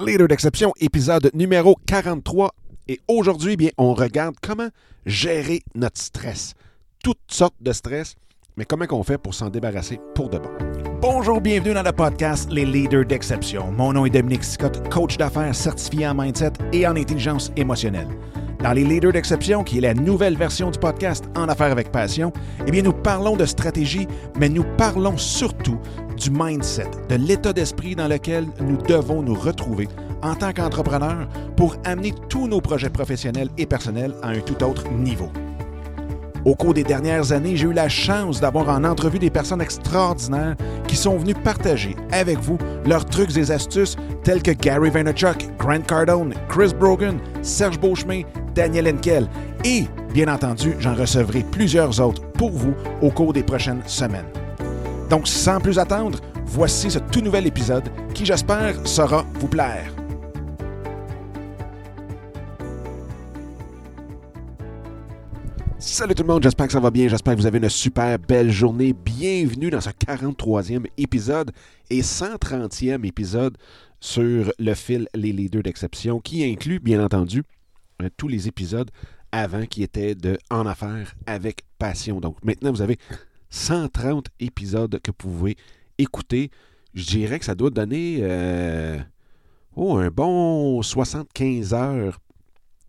Leader d'exception, épisode numéro 43. Et aujourd'hui, bien, on regarde comment gérer notre stress. Toutes sortes de stress, mais comment on fait pour s'en débarrasser pour de bon. Bonjour, bienvenue dans le podcast Les Leaders d'exception. Mon nom est Dominique Scott, coach d'affaires certifié en mindset et en intelligence émotionnelle. Dans les Leaders d'exception, qui est la nouvelle version du podcast En affaires avec passion, eh bien nous parlons de stratégie, mais nous parlons surtout du mindset, de l'état d'esprit dans lequel nous devons nous retrouver en tant qu'entrepreneurs pour amener tous nos projets professionnels et personnels à un tout autre niveau. Au cours des dernières années, j'ai eu la chance d'avoir en entrevue des personnes extraordinaires qui sont venues partager avec vous leurs trucs et astuces tels que Gary Vaynerchuk, Grant Cardone, Chris Brogan, Serge Beauchemin, Daniel Henkel et, bien entendu, j'en recevrai plusieurs autres pour vous au cours des prochaines semaines. Donc, sans plus attendre, voici ce tout nouvel épisode qui, j'espère, saura vous plaire. Salut tout le monde, j'espère que ça va bien, j'espère que vous avez une super belle journée. Bienvenue dans ce 43e épisode et 130e épisode sur le fil Les Leaders d'exception qui inclut, bien entendu, euh, tous les épisodes avant qui étaient de En affaires avec passion. Donc maintenant, vous avez 130 épisodes que vous pouvez écouter. Je dirais que ça doit donner euh, oh, un bon 75 heures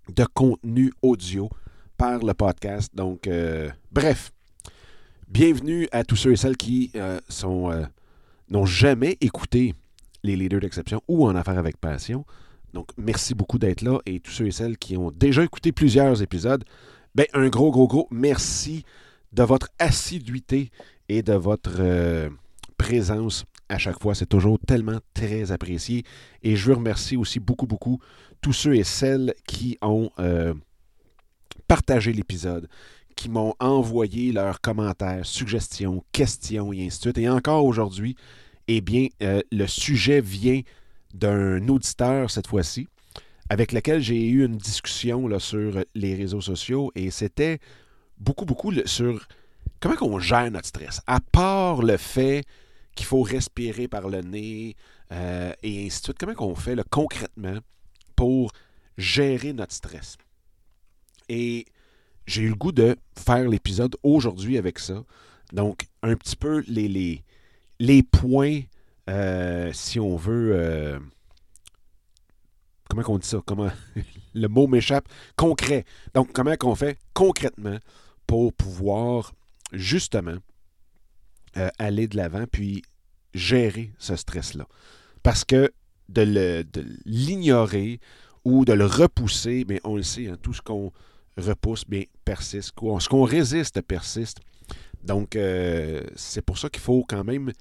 de contenu audio par le podcast. Donc, euh, bref, bienvenue à tous ceux et celles qui euh, sont n'ont jamais écouté les leaders d'exception ou en affaires avec passion. Donc, merci beaucoup d'être là et tous ceux et celles qui ont déjà écouté plusieurs épisodes, ben, un gros, gros, gros merci de votre assiduité et de votre présence à chaque fois. C'est toujours tellement très apprécié. Et je veux remercier aussi beaucoup, beaucoup tous ceux et celles qui ont partagé l'épisode, qui m'ont envoyé leurs commentaires, suggestions, questions et ainsi de suite. Et encore aujourd'hui, eh bien, euh, le sujet vient d'un auditeur cette fois-ci, avec lequel j'ai eu une discussion sur les réseaux sociaux et c'était beaucoup, beaucoup sur comment on gère notre stress. À part le fait qu'il faut respirer par le nez euh, et ainsi de suite, comment on fait concrètement pour gérer notre stress? Et j'ai eu le goût de faire l'épisode aujourd'hui avec ça. Donc, un petit peu les, les, les points, euh, si on veut. Euh, comment on dit ça? Comment le mot m'échappe? Concret. Donc, comment qu'on fait concrètement pour pouvoir justement euh, aller de l'avant puis gérer ce stress-là. Parce que de l'ignorer ou de le repousser, mais on le sait, hein, tout ce qu'on repousse, bien, persiste. Ce qu'on résiste persiste. Donc, euh, c'est pour ça qu'il faut quand même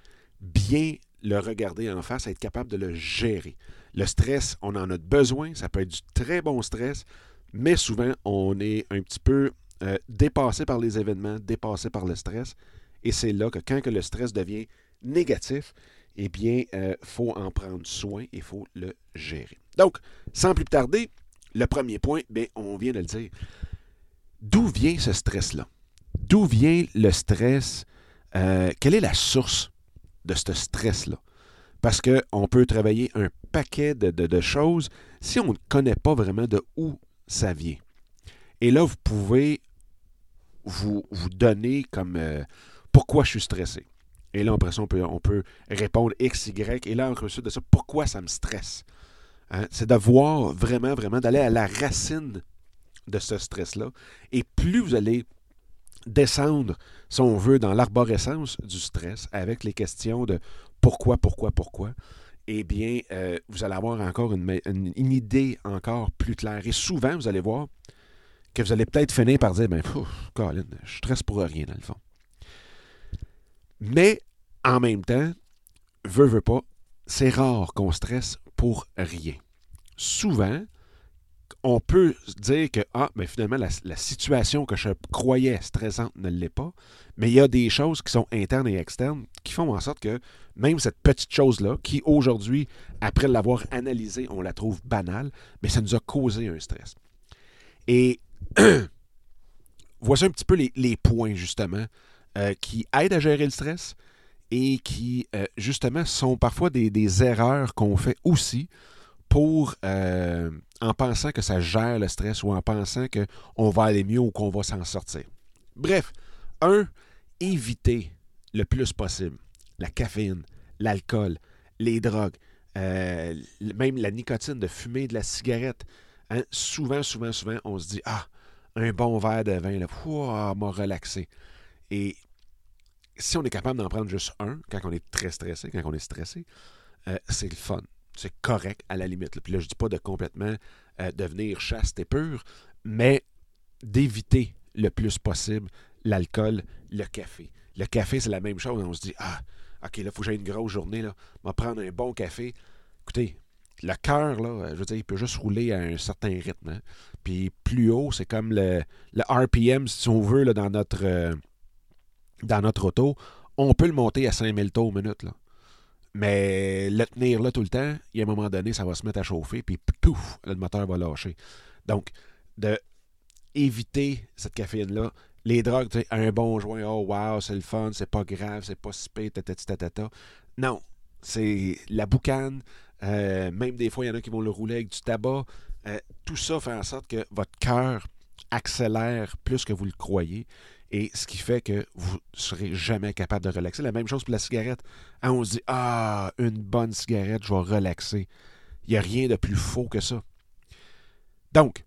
bien le regarder en face, être capable de le gérer. Le stress, on en a besoin, ça peut être du très bon stress, mais souvent, on est un petit peu euh, dépassé par les événements, dépassé par le stress. Et c'est là que quand le stress devient négatif, eh bien, il euh, faut en prendre soin et il faut le gérer. Donc, sans plus tarder, le premier point, bien, on vient de le dire. D'où vient ce stress-là? D'où vient le stress? Euh, quelle est la source de ce stress-là? Parce qu'on peut travailler un paquet de, choses si on ne connaît pas vraiment de où ça vient. Et là, vous pouvez vous, vous donner comme euh, pourquoi je suis stressé. Et là, après ça, on peut, on peut répondre X, Y. Et là, ensuite de ça, pourquoi ça me stresse? Hein, c'est d'avoir vraiment, vraiment, d'aller à la racine de ce stress-là. Et plus vous allez descendre, si on veut, dans l'arborescence du stress avec les questions de pourquoi, pourquoi, pourquoi, eh bien, euh, vous allez avoir encore une, une, idée encore plus claire. Et souvent, vous allez voir que vous allez peut-être finir par dire, ben, Colin, je stresse pour rien, dans le fond. Mais, en même temps, veut, veut pas, c'est rare qu'on stresse pour rien souvent, on peut dire que ah, mais finalement, la, situation que je croyais stressante ne l'est pas, mais il y a des choses qui sont internes et externes qui font en sorte que même cette petite chose-là, qui aujourd'hui, après l'avoir analysée, on la trouve banale, mais ça nous a causé un stress. Et voici un petit peu les, points, justement, euh, qui aident à gérer le stress et qui, euh, justement, sont parfois des erreurs qu'on fait aussi pour euh, en pensant que ça gère le stress ou en pensant qu'on va aller mieux ou qu'on va s'en sortir. Bref, un, éviter le plus possible la caféine, l'alcool, les drogues, même la nicotine, de fumer de la cigarette. Hein. Souvent, souvent, souvent, on se dit Ah, un bon verre de vin, là, m'a relaxé. Et si on est capable d'en prendre juste un, quand on est très stressé, quand on est stressé, euh, c'est le fun. C'est correct à la limite. Puis là, je ne dis pas de complètement euh, devenir chaste et pur, mais d'éviter le plus possible l'alcool, le café. Le café, c'est la même chose. On se dit, ah, OK, là, il faut que j'aie une grosse journée. Là. On prendre un bon café. Écoutez, le cœur, là, je veux dire, il peut juste rouler à un certain rythme. Hein. Puis plus haut, c'est comme le, RPM, si on veut, là, dans, notre, euh, dans notre auto. On peut le monter à 5000 tours minute. Là. Mais le tenir là tout le temps, il y a un moment donné, ça va se mettre à chauffer, puis pouf, le moteur va lâcher. Donc, de éviter cette caféine-là. Les drogues, tu un bon joint, oh wow, c'est le fun, c'est pas grave, c'est pas si pire, ta, Non, c'est la boucane. Euh, même des fois, il y en a qui vont le rouler avec du tabac. Euh, tout ça fait en sorte que votre cœur accélère plus que vous le croyez. Et ce qui fait que vous ne serez jamais capable de relaxer. La même chose pour la cigarette. Hein, on se dit Ah, une bonne cigarette, je vais relaxer. Il n'y a rien de plus faux que ça. Donc,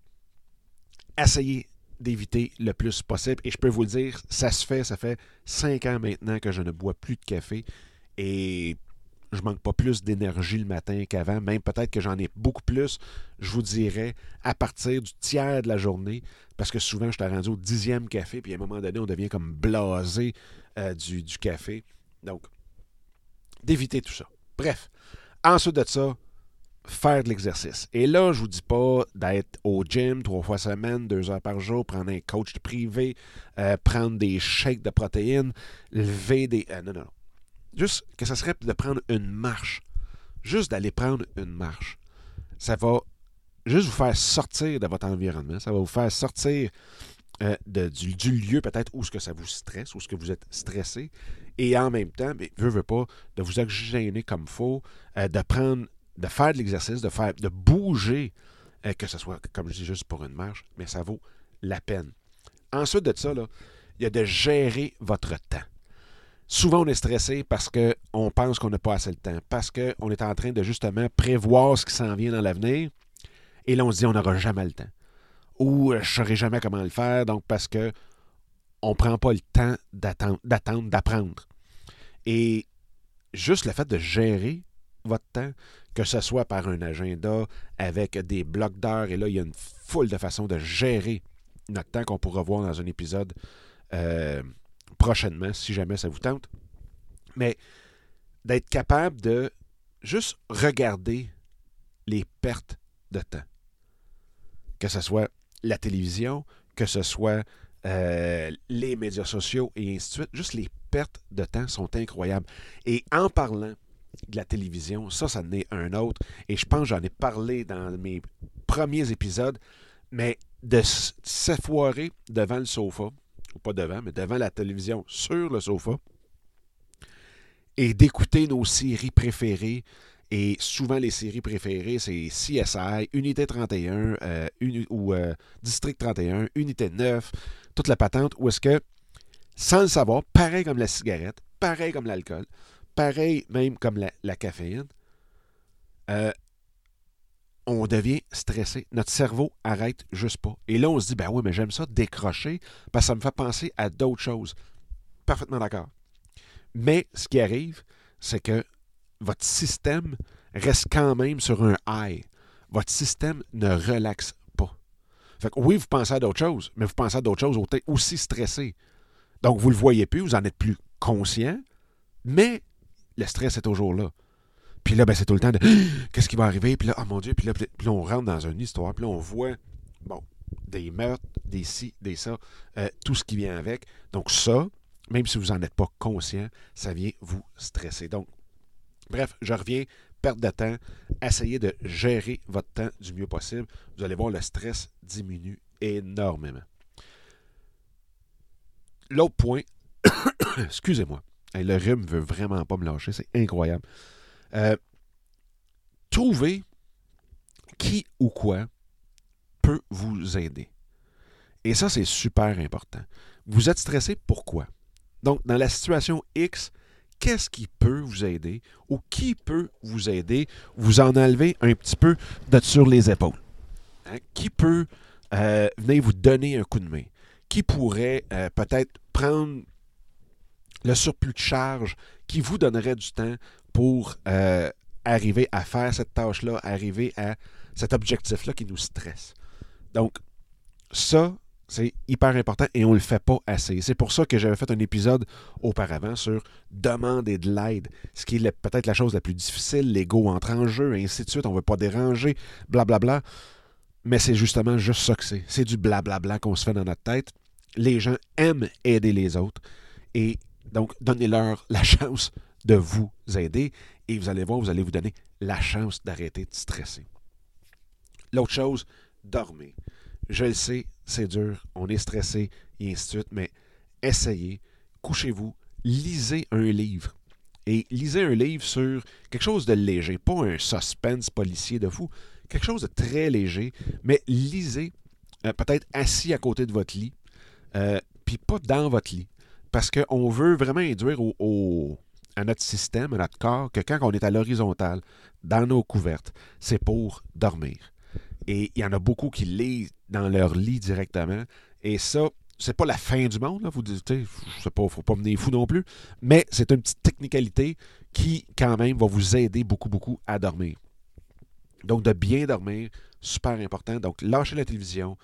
essayez d'éviter le plus possible. Et je peux vous le dire, ça se fait. Ça fait cinq ans maintenant que je ne bois plus de café. Et je manque pas plus d'énergie le matin qu'avant, même peut-être que j'en ai beaucoup plus, je vous dirais, à partir du tiers de la journée, parce que souvent, je t'ai rendu au dixième café, puis à un moment donné, on devient comme blasé euh, du, café. Donc, d'éviter tout ça. Bref, ensuite de ça, faire de l'exercice. Et là, je vous dis pas d'être au gym trois fois semaine, deux heures par jour, prendre un coach privé, euh, prendre des shakes de protéines, lever des... Euh, non, non, non. Juste que ça serait de prendre une marche. Juste d'aller prendre une marche. Ça va juste vous faire sortir de votre environnement. Ça va vous faire sortir euh, du, lieu peut-être où ce que ça vous stresse, où ce que vous êtes stressé. Et en même temps, mais veut, pas, de vous oxygéner comme faut, euh, de prendre, de faire de l'exercice, de faire, de bouger, euh, que ce soit, comme je dis, juste pour une marche, mais ça vaut la peine. Ensuite de ça, il y a de gérer votre temps. Souvent, on est stressé parce qu'on pense qu'on n'a pas assez de temps, parce qu'on est en train de justement prévoir ce qui s'en vient dans l'avenir, et là, on se dit on n'aura jamais le temps. Ou euh, je ne saurai jamais comment le faire, donc parce que on ne prend pas le temps d'attendre, d'apprendre. Et juste le fait de gérer votre temps, que ce soit par un agenda, avec des blocs d'heures, et là, il y a une foule de façons de gérer notre temps qu'on pourra voir dans un épisode euh, prochainement, si jamais ça vous tente. Mais d'être capable de juste regarder les pertes de temps. Que ce soit la télévision, que ce soit euh, les médias sociaux et ainsi de suite. Juste les pertes de temps sont incroyables. Et en parlant de la télévision, ça, ça en est un autre. Et je pense que j'en ai parlé dans mes premiers épisodes, mais de s'effoirer devant le sofa, pas devant, mais devant la télévision sur le sofa, et d'écouter nos séries préférées. Et souvent, les séries préférées, c'est CSI, Unité 31 euh, ou euh, District 31, Unité 9, toute la patente, où est-ce que, sans le savoir, pareil comme la cigarette, pareil comme l'alcool, pareil même comme la, caféine, euh, on devient stressé. Notre cerveau arrête juste pas. Et là, on se dit, ben oui, mais j'aime ça décrocher parce que ça me fait penser à d'autres choses. Parfaitement d'accord. Mais ce qui arrive, c'est que votre système reste quand même sur un high. Votre système ne relaxe pas. Fait que oui, vous pensez à d'autres choses, mais vous pensez à d'autres choses aussi stressées. Donc, vous ne le voyez plus, vous en êtes plus conscient, mais le stress est toujours là. Puis là, ben, c'est tout le temps de qu'est-ce qui va arriver? Puis là, oh mon Dieu, puis là, puis on rentre dans une histoire, puis là, on voit, bon, des meurtres, des ci, des ça, euh, tout ce qui vient avec. Donc, ça, même si vous n'en êtes pas conscient, ça vient vous stresser. Donc, bref, je reviens, perte de temps, essayez de gérer votre temps du mieux possible. Vous allez voir, le stress diminue énormément. L'autre point, excusez-moi, le rhume veut vraiment pas me lâcher, c'est incroyable. Euh, trouvez qui ou quoi peut vous aider. Et ça, c'est super important. Vous êtes stressé, pourquoi? Donc, dans la situation X, qu'est-ce qui peut vous aider ou qui peut vous aider, vous en enlever un petit peu de sur les épaules? Hein? Qui peut euh, venir vous donner un coup de main? Qui pourrait euh, peut-être prendre le surplus de charge qui vous donnerait du temps pour euh, arriver à faire cette tâche-là, arriver à cet objectif-là qui nous stresse? Donc, ça, c'est hyper important et on ne le fait pas assez. C'est pour ça que j'avais fait un épisode auparavant sur demander de l'aide, ce qui est peut-être la chose la plus difficile, l'ego entre en jeu, ainsi de suite, on ne veut pas déranger, blablabla. Bla, bla. Mais c'est justement juste ça que c'est. C'est du blablabla qu'on se fait dans notre tête. Les gens aiment aider les autres et donc donnez-leur la chance de vous aider et vous allez voir, vous allez vous donner la chance d'arrêter de stresser. L'autre chose, dormez. Je le sais, c'est dur, on est stressé, et ainsi de suite, mais essayez, couchez-vous, lisez un livre. Et lisez un livre sur quelque chose de léger, pas un suspense policier de fou, quelque chose de très léger, mais lisez euh, peut-être assis à côté de votre lit, euh, puis pas dans votre lit. Parce qu'on veut vraiment induire au, à notre système, à notre corps, que quand on est à l'horizontale, dans nos couvertes, c'est pour dormir. Et il y en a beaucoup qui lisent dans leur lit directement. Et ça, c'est pas la fin du monde, là, vous dites, je sais pas, faut pas mener fou non plus, mais c'est une petite technicalité qui, quand même, va vous aider beaucoup, beaucoup à dormir. Donc, de bien dormir, super important. Donc, lâchez la télévision,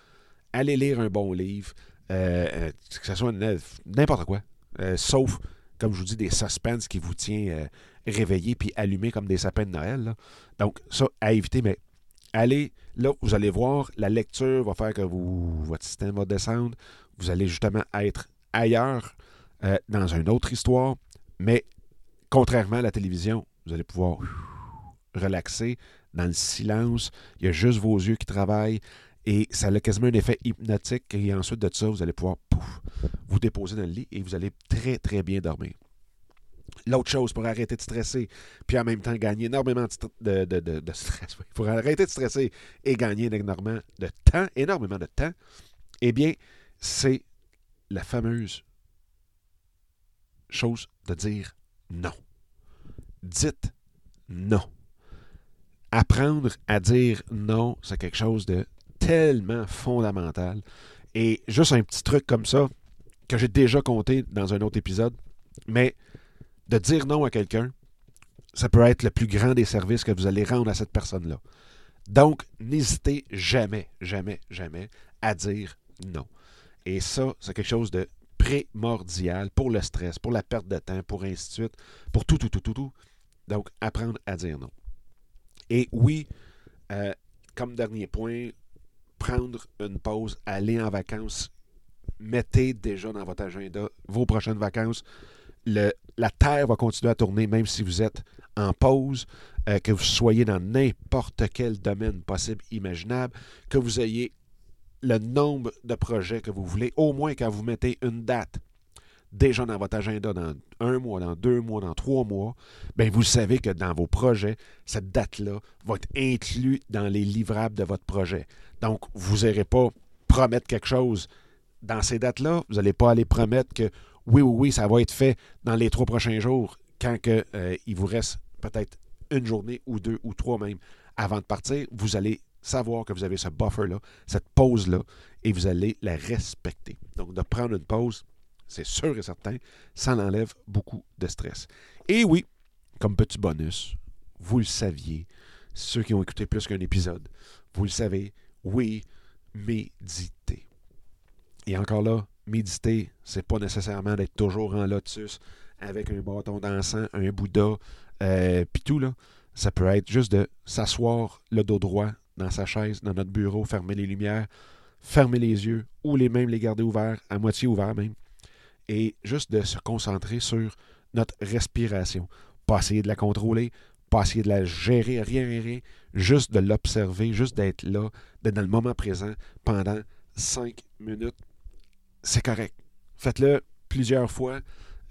allez lire un bon livre, que ce soit n'importe quoi, euh, sauf comme je vous dis, des suspens qui vous tient euh, réveillé puis allumé comme des sapins de Noël. Donc, ça, à éviter, mais allez, là, vous allez voir, la lecture va faire que votre système va descendre. Vous allez justement être ailleurs, euh, dans une autre histoire. Mais contrairement à la télévision, vous allez pouvoir relaxer dans le silence. Il y a juste vos yeux qui travaillent. Et ça a quasiment un effet hypnotique. Et ensuite de ça, vous allez pouvoir pouf, vous déposer dans le lit et vous allez très, très bien dormir. L'autre chose pour arrêter de stresser, puis en même temps gagner énormément de, de, de, de stress, pour arrêter de stresser et gagner énormément de temps, énormément de temps, eh bien, c'est la fameuse chose de dire non. Dites non. Apprendre à dire non, c'est quelque chose de tellement fondamental. Et juste un petit truc comme ça, que j'ai déjà compté dans un autre épisode, mais de dire non à quelqu'un, ça peut être le plus grand des services que vous allez rendre à cette personne-là. Donc, n'hésitez jamais, jamais, jamais à dire non. Et ça, c'est quelque chose de primordial pour le stress, pour la perte de temps, pour ainsi de suite, pour tout, tout, tout, tout, tout. Donc, apprendre à dire non. Et oui, euh, comme dernier point, prendre une pause, aller en vacances, mettez déjà dans votre agenda vos prochaines vacances. La Terre va continuer à tourner même si vous êtes en pause, euh, que vous soyez dans n'importe quel domaine possible, imaginable, que vous ayez le nombre de projets que vous voulez, au moins quand vous mettez une date déjà dans votre agenda dans un mois, dans deux mois, dans trois mois, bien vous savez que dans vos projets, cette date-là va être inclue dans les livrables de votre projet. Donc, vous n'irez pas promettre quelque chose dans ces dates-là. Vous n'allez pas aller promettre que oui, oui, oui, ça va être fait dans les trois prochains jours, quand que, euh, il vous reste peut-être une journée ou deux ou trois même avant de partir. Vous allez savoir que vous avez ce buffer-là, cette pause-là, et vous allez la respecter. Donc, de prendre une pause, c'est sûr et certain, ça enlève beaucoup de stress. Et oui, comme petit bonus, vous le saviez, ceux qui ont écouté plus qu'un épisode, vous le savez, oui, méditer. Et encore là, méditer, c'est pas nécessairement d'être toujours en lotus avec un bâton d'encens, un Bouddha, euh, puis tout là. Ça peut être juste de s'asseoir le dos droit dans sa chaise, dans notre bureau, fermer les lumières, fermer les yeux ou les mêmes les garder ouverts, à moitié ouverts même, et juste de se concentrer sur notre respiration. Pas essayer de la contrôler, pas essayer de la gérer, rien, rien, juste de l'observer, juste d'être là, d'être dans le moment présent pendant cinq minutes. C'est correct. Faites-le plusieurs fois.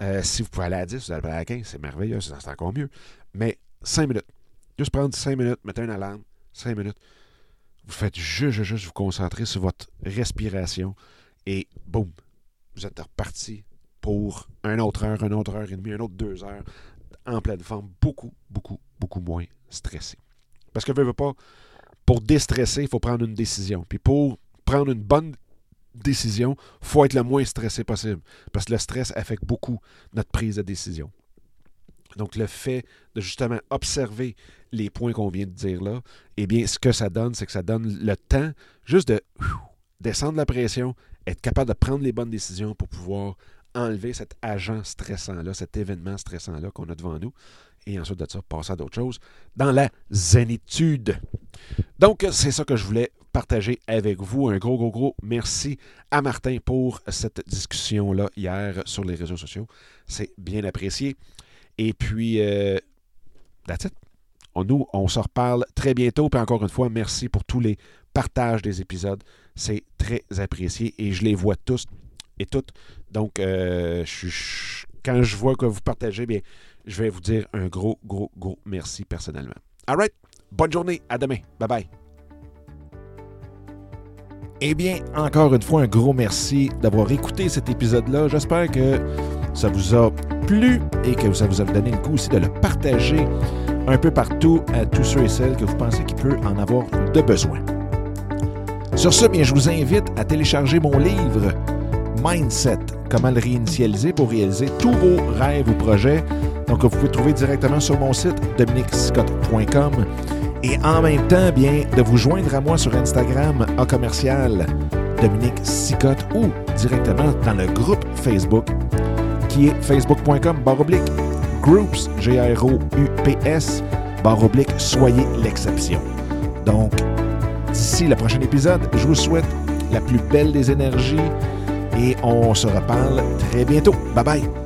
Euh, si vous pouvez aller à 10, vous allez aller à 15, c'est merveilleux, c'est encore mieux. Mais cinq minutes. Juste prendre cinq minutes, mettre une alarme, cinq minutes. Vous faites juste, juste vous concentrer sur votre respiration et boum, vous êtes reparti pour une autre heure, une autre heure et demie, une autre deux heures en pleine forme, beaucoup, beaucoup, beaucoup moins stressé. Parce que, veux, pas, pour déstresser, il faut prendre une décision. Puis pour prendre une bonne décision, il faut être le moins stressé possible. Parce que le stress affecte beaucoup notre prise de décision. Donc, le fait de justement observer les points qu'on vient de dire là, eh bien, ce que ça donne, c'est que ça donne le temps juste de descendre la pression, être capable de prendre les bonnes décisions pour pouvoir enlever cet agent stressant-là, cet événement stressant-là qu'on a devant nous, et ensuite de ça, passer à d'autres choses dans la zénitude. Donc, c'est ça que je voulais partager avec vous. Un gros, gros, gros merci à Martin pour cette discussion-là hier sur les réseaux sociaux. C'est bien apprécié. Et puis, euh, that's it. On, nous, on se reparle très bientôt. Puis encore une fois, merci pour tous les partages des épisodes. C'est très apprécié et je les vois tous et toutes. Donc, euh, quand je vois que vous partagez, bien, je vais vous dire un gros, gros, gros merci personnellement. All right. Bonne journée. À demain. Bye bye. Eh bien, encore une fois, un gros merci d'avoir écouté cet épisode-là. J'espère que ça vous a plu et que ça vous a donné le coup aussi de le partager un peu partout à tous ceux et celles que vous pensez qu'il peut en avoir de besoin. Sur ce, bien, je vous invite à télécharger mon livre Mindset, comment le réinitialiser pour réaliser tous vos rêves ou projets. Donc, vous pouvez trouver directement sur mon site dominicscott.com et en même temps, bien, de vous joindre à moi sur Instagram en commercial Dominique Sicotte ou directement dans le groupe Facebook qui est facebook.com baroblique groups, G-R-O-U-P-S, baroblique soyez l'exception. Donc, d'ici le prochain épisode, je vous souhaite la plus belle des énergies et on se reparle très bientôt. Bye bye!